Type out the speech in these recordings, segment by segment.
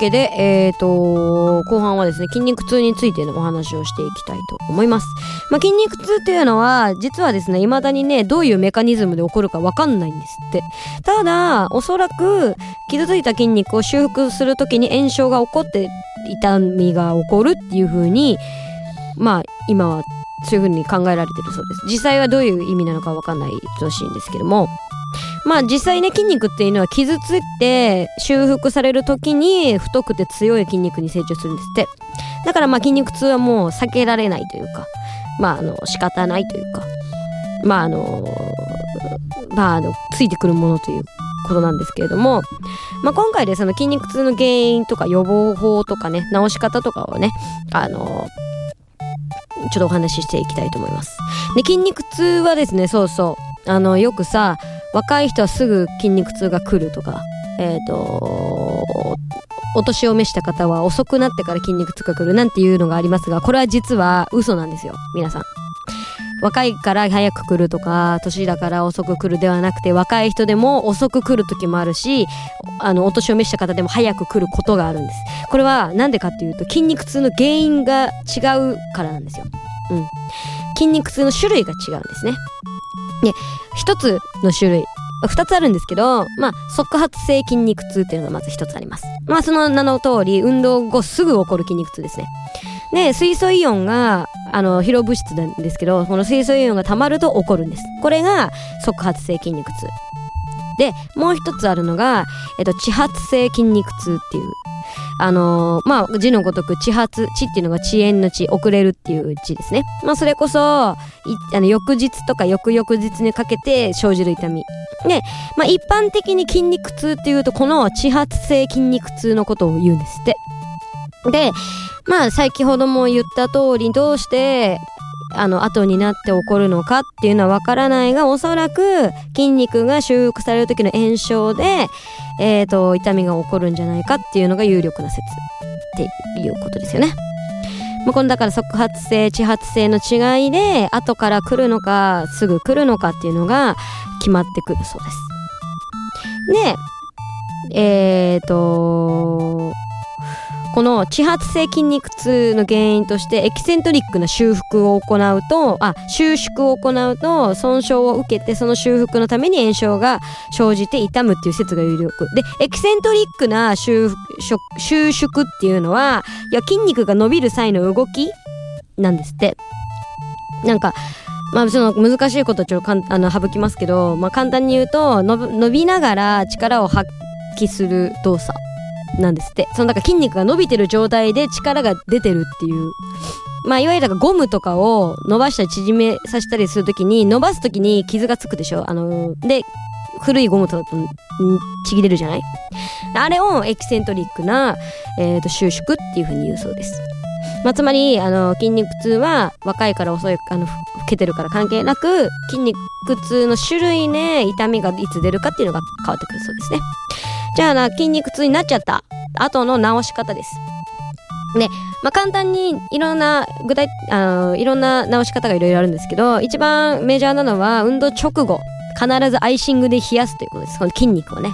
けで、えっ、と、後半はですね、筋肉痛についてのお話をしていきたいと思います。まあ、筋肉痛っていうのは、実はですね、未だにね、どういうメカニズムで起こるかわかんないんですって。ただ、おそらく、傷ついた筋肉を修復するときに炎症が起こって痛みが起こるっていう風に、まあ、今はそういう風に考えられてるそうです。実際はどういう意味なのかわかんないらしいんですけども、まあ実際ね筋肉っていうのは傷ついて修復される時に太くて強い筋肉に成長するんですって。だからまあ筋肉痛はもう避けられないというか。まああの仕方ないというか。まああのまああのついてくるものということなんですけれども、まあ、今回でその筋肉痛の原因とか予防法とかね治し方とかをねあのちょっとお話ししていきたいと思います。で筋肉痛はですねそうそう。あのよくさ若い人はすぐ筋肉痛が来るとか、えっ、ー、と、お年を召した方は遅くなってから筋肉痛が来るなんていうのがありますが、これは実は嘘なんですよ、皆さん。若いから早く来るとか、年だから遅く来るではなくて、若い人でも遅く来る時もあるし、あの、お年を召した方でも早く来ることがあるんです。これはなんでかっていうと、筋肉痛の原因が違うからなんですよ。うん。筋肉痛の種類が違うんですね。で、一つの種類、二つあるんですけど、まあ、側発性筋肉痛っていうのがまず一つあります。まあ、その名の通り、運動後すぐ起こる筋肉痛ですね。で、水素イオンが、あの、疲労物質なんですけど、この水素イオンが溜まると起こるんです。これが、側発性筋肉痛。で、もう一つあるのが、えっと、地発性筋肉痛っていうあのー、まあ、字のごとく地発、地っていうのが遅延の地、遅れるっていう地ですね。まあ、それこそ、あの、翌日とか翌々日にかけて生じる痛み。で、まあ、一般的に筋肉痛っていうと、この地発性筋肉痛のことを言うんですって。で、まあ、先ほども言った通り、どうして、あの、後になって起こるのかっていうのはわからないが、おそらく筋肉が修復される時の炎症で、えっ、ー、と、痛みが起こるんじゃないかっていうのが有力な説っていうことですよね。まあ、このだから側発性、遅発性の違いで、後から来るのか、すぐ来るのかっていうのが決まってくるそうです。で、えっ、ー、と、この地発性筋肉痛の原因としてエキセントリックな修復を行うと、あ、収縮を行うと損傷を受けてその修復のために炎症が生じて痛むっていう説が有力。で、エキセントリックな収収縮っていうのは、いや、筋肉が伸びる際の動きなんですって。なんか、まあ、その難しいことちょっとかんあの省きますけど、まあ、簡単に言うと伸びながら力を発揮する動作なんですって。そのなんか筋肉が伸びてる状態で力が出てるっていう。まあ、いわゆるゴムとかを伸ばしたり縮めさせたりするときに、伸ばすときに傷がつくでしょあのー、で、古いゴムとかとちぎれるじゃない？あれをエキセントリックな、えっ、ー、と、収縮っていう風に言うそうです。まあ、つまり、あの、筋肉痛は若いから遅い、あの、老けてるから関係なく、筋肉痛の種類ね、痛みがいつ出るかっていうのが変わってくるそうですね。じゃあな、筋肉痛になっちゃった。後の治し方です。ね、まあ、簡単にいろんな具体、あの、いろんな治し方がいろいろあるんですけど、一番メジャーなのは運動直後、必ずアイシングで冷やすということです。この筋肉をね。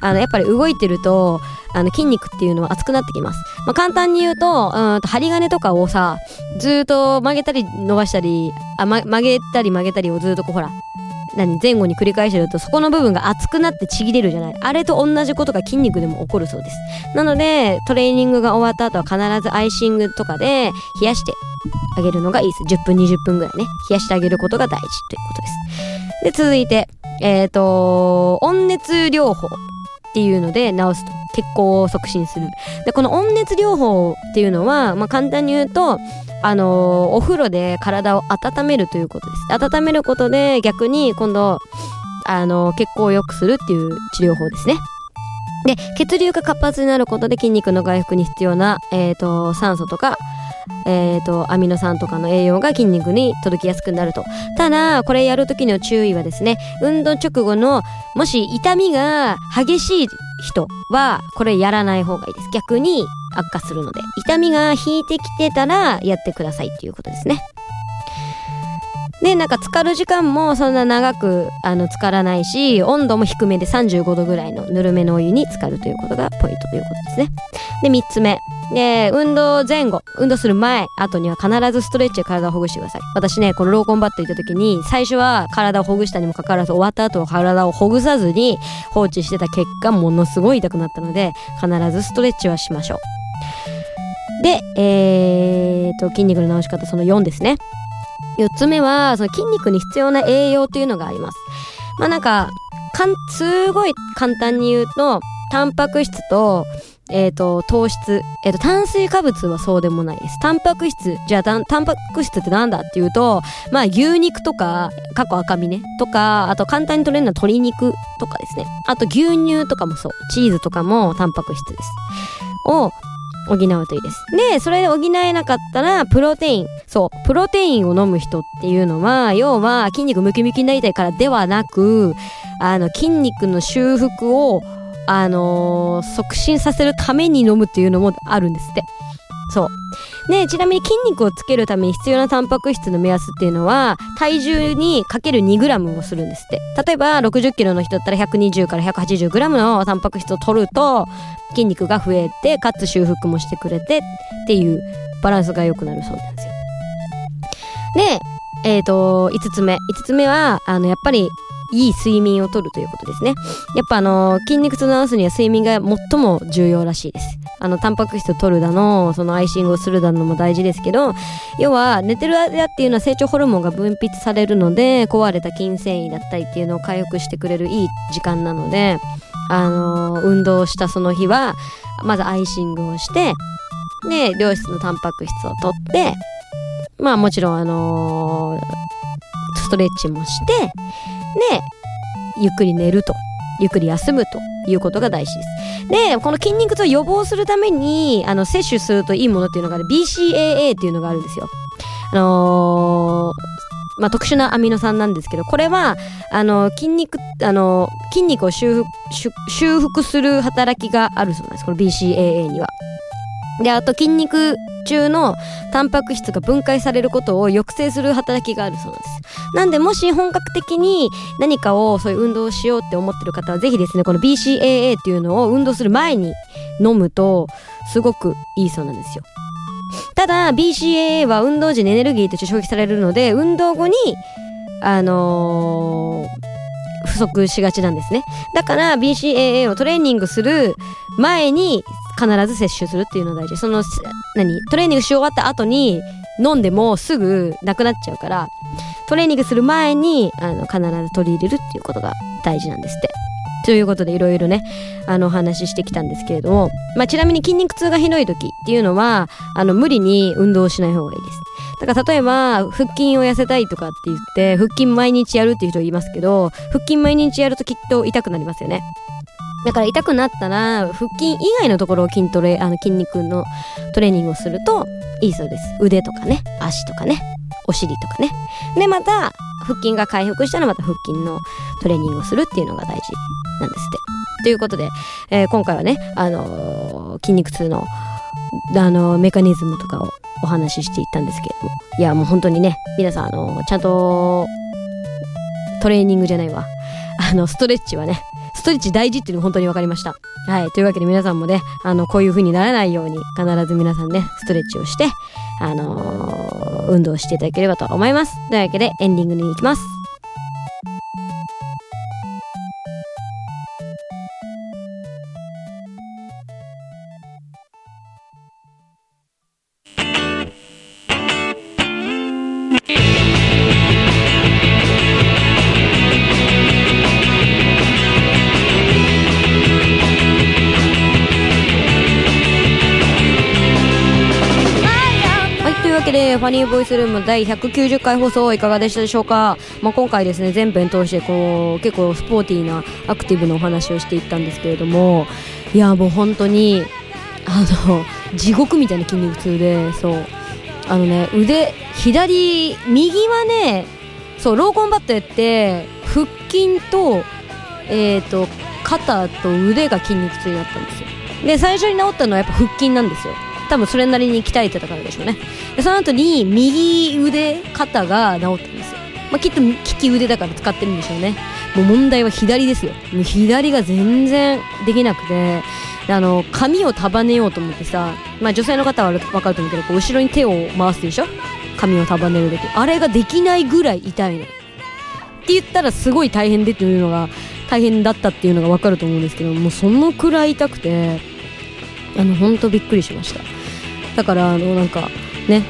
あの、やっぱり動いてると、あの、筋肉っていうのは熱くなってきます。まあ、簡単に言うと、うんと、針金とかをさ、ずっと曲げたり伸ばしたり、あ、ま、曲げたり曲げたりをずっとこう、ほら、何前後に繰り返してるとそこの部分が熱くなってちぎれるじゃない。あれと同じことが筋肉でも起こるそうです。なのでトレーニングが終わった後は必ずアイシングとかで冷やしてあげるのがいいです。10分20分ぐらいね。冷やしてあげることが大事ということです。で続いてえっ、ー、と温熱療法。っていうので治すと血行を促進するでこの温熱療法っていうのは、まあ、簡単に言うとあの、お風呂で体を温めるということです。温めることで逆に今度、あの、血行を良くするっていう治療法ですね。で、血流が活発になることで筋肉の回復に必要な、えっ、ー、と、酸素とか、えっ、ー、と、アミノ酸とかの栄養が筋肉に届きやすくなると。ただ、これやるときの注意はですね、運動直後の、もし痛みが激しい人は、これやらない方がいいです。逆に悪化するので。痛みが引いてきてたら、やってくださいっていうことですね。でなんか浸かる時間もそんな長くあの浸からないし温度も低めで35度ぐらいのぬるめのお湯に浸かるということがポイントということですね。で3つ目。で運動前後。運動する前後には必ずストレッチで体をほぐしてください。私ねこのローコンバット行った時に最初は体をほぐしたにもかかわらず終わった後は体をほぐさずに放置してた結果ものすごい痛くなったので必ずストレッチはしましょう。でえー、と筋肉の治し方その4ですね。4つ目はその筋肉に必要な栄養というのがありますまあなんかかんすごい簡単に言うとタンパク質とえ、ー、と、糖質。えっ、ー、と、炭水化物はそうでもないです。タンパク質。じゃあ、タンパク質ってなんだっていうと、まあ、牛肉とか、過去赤身ね。とか、あと簡単に取れるのは鶏肉とかですね。あと牛乳とかもそう。チーズとかもタンパク質です。を、補うといいです。で、それで補えなかったら、プロテイン。そう、プロテインを飲む人っていうのは、要は筋肉ムキムキになりたいからではなく、あの、筋肉の修復をあのー、促進させるために飲むっていうのもあるんですって。そう。で、ちなみに筋肉をつけるために必要なタンパク質の目安っていうのは、体重にかける 2g をするんですって。例えば、60キロの人だったら120から 180g のタンパク質を取ると、筋肉が増えて、かつ修復もしてくれてっていうバランスが良くなるそうなんですよ。で、えっ、ー、と、5つ目。5つ目は、あの、やっぱりいい睡眠をとるということですね。やっぱあの、筋肉痛を治すには睡眠が最も重要らしいです。あの、タンパク質を取るだの、そのアイシングをするだのも大事ですけど、要は、寝てる間っていうのは成長ホルモンが分泌されるので、壊れた筋繊維だったりっていうのを回復してくれるいい時間なので、あの、運動したその日は、まずアイシングをして、で、良質のタンパク質を取って、まあもちろんあのー、ストレッチもして、で、ゆっくり寝ると。ゆっくり休むということが大事です。で、この筋肉痛を予防するために、あの、摂取するといいものっていうのがある、BCAA っていうのがあるんですよ。あのー、まあ、特殊なアミノ酸なんですけど、これは、あの、筋肉、あの、筋肉を修復、修復する働きがあるそうなんです。この BCAA には。で、あと筋肉中のタンパク質が分解されることを抑制する働きがあるそうなんです。なんで、もし本格的に何かをそういう運動をしようって思ってる方は、ぜひですね、この BCAA っていうのを運動する前に飲むと、すごくいいそうなんですよ。ただ、BCAA は運動時にエネルギーとして消費されるので、運動後に、あのー、不足しがちなんですね。だから BCAA をトレーニングする前に必ず摂取するっていうのが大事。その、何？トレーニングし終わった後に飲んでもすぐなくなっちゃうから、トレーニングする前に、あの、必ず取り入れるっていうことが大事なんですって。ということでいろいろね、あの、お話ししてきたんですけれども、まあ、ちなみに筋肉痛がひどい時っていうのは、あの、無理に運動しない方がいいです。だから例えば、腹筋を痩せたいとかって言って、腹筋毎日やるっていう人いますけど、腹筋毎日やるときっと痛くなりますよね。だから痛くなったら、腹筋以外のところを筋トレ、あの筋肉のトレーニングをするといいそうです。腕とかね、足とかね、お尻とかね。で、また、腹筋が回復したらまた腹筋のトレーニングをするっていうのが大事なんですって。ということで、えー、今回はね、あのー、筋肉痛の、あのー、メカニズムとかをお話ししていったんですけれども。いや、もう本当にね、皆さん、あのちゃんと、トレーニングじゃないわ。あの、ストレッチはね、ストレッチ大事っていうのが本当に分かりました。はい。というわけで皆さんもね、あの、こういう風にならないように、必ず皆さんね、ストレッチをして、あのー、運動していただければと思います。というわけで、エンディングに行きます。ファニーボイスルーム第190回放送いかがでしたでしょうか、まあ、今回ですね全編通してこう結構スポーティーなアクティブなお話をしていったんですけれどもいやもう本当にあの地獄みたいな筋肉痛でそう。あのね腕左右はねそうローコンバットやって腹筋とえっ、ー、と肩と腕が筋肉痛になったんですよ。で最初に治ったのはやっぱ腹筋なんですよ。多分それなりに鍛えてたからでしょうね。でその後に右腕肩が治ったんですよ。まあ、きっと利き腕だから使ってるんでしょうね。もう問題は左ですよ。もう左が全然できなくて。あの髪を束ねようと思ってさ、まあ、女性の方は分かると思うけどこう後ろに手を回すでしょ？髪を束ねる時。あれができないぐらい痛いの。って言ったらすごい大変でっていうのが大変だったっていうのが分かると思うんですけどもうそのくらい痛くてあの本当びっくりしました。だからあのなんかね。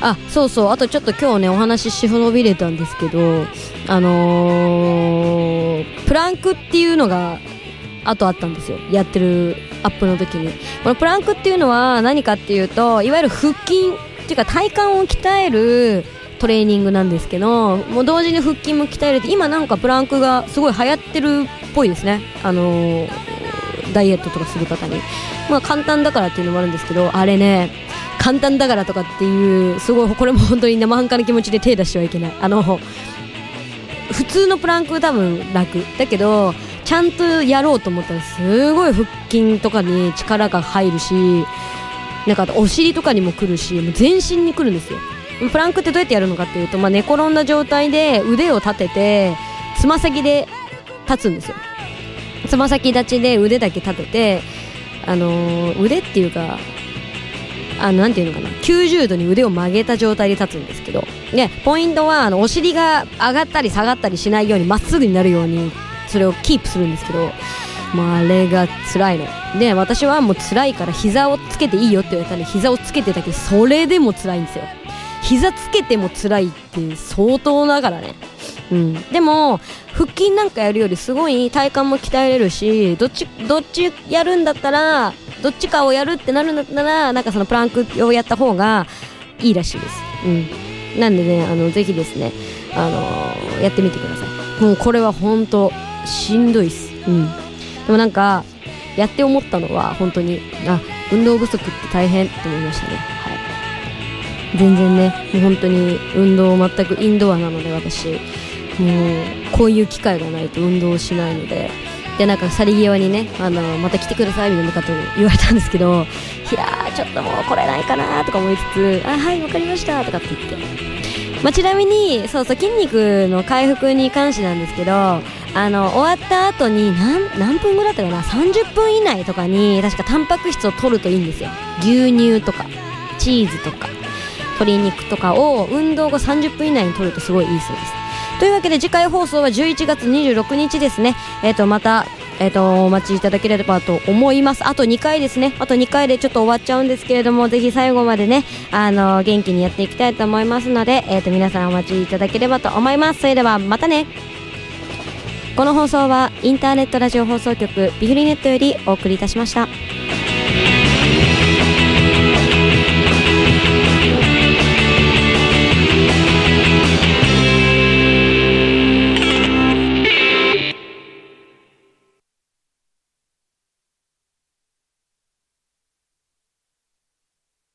あそうそう。あとちょっと今日ねお話ししほのびれたんですけどあのー、プランクっていうのがあとあったんですよ。やってるアップの時に。このプランクっていうのは何かっていうといわゆる腹筋っていうか体幹を鍛えるトレーニングなんですけどもう同時に腹筋も鍛えるって今なんかプランクがすごい流行ってるっぽいですね。あのー、ダイエットとかする方に。まあ簡単だからっていうのもあるんですけどあれね簡単だからとかっていうすごいこれも本当に生半可な気持ちで手出してはいけない。あの普通のプランク多分楽。だけどちゃんとやろうと思ったらすごい腹筋とかに力が入るしなんかお尻とかにも来るしもう全身に来るんですよ。プランクってどうやってやるのかっていうと、まあ、寝転んだ状態で腕を立ててつま先で立つんですよ。つま先立ちで腕だけ立ててあの、腕っていうかあのなんていうのかな90度に腕を曲げた状態で立つんですけどでポイントはあのお尻が上がったり下がったりしないようにまっすぐになるようにそれをキープするんですけど、まあ、あれが辛いの。で私はもう辛いから膝をつけていいよって言われたんで膝をつけてたけどそれでも辛いんですよ。膝つけても辛いって相当だからねうん、でも腹筋なんかやるよりすごい体幹も鍛えれるしどっちどっちやるんだったらどっちかをやるってなるんだったらなんかそのプランクをやった方がいいらしいです、うん、なんでねあのぜひですね、あのー、やってみてください。もうこれは本当しんどいっす、うん、でもなんかやって思ったのは本当にあ運動不足って大変って思いましたね。はい。全然ねもう本当に運動全くインドアなので私。もうこういう機会がないと運動しないのででなんか去り際にねあのまた来てくださいみたいなこと言われたんですけどいやーちょっともう来れないかなとか思いつつあはい分かりましたとかって言って。まあ、ちなみにそうそう筋肉の回復に関してなんですけどあの終わった後に何何分ぐらいだったかな？30分以内とかに確かタンパク質を取るといいんですよ。牛乳とかチーズとか鶏肉とかを運動後30分以内に取るとすごいいいそうです。というわけで次回放送は11月26日ですね。えっ、ー、とまたえーと、お待ちいただければと思います。あと2回ですね。あと2回でちょっと終わっちゃうんですけれどもぜひ最後までねあの元気にやっていきたいと思いますので、えーと皆さんお待ちいただければと思います。それではまたね。この放送はインターネットラジオ放送局ビフリネットよりお送りいたしました。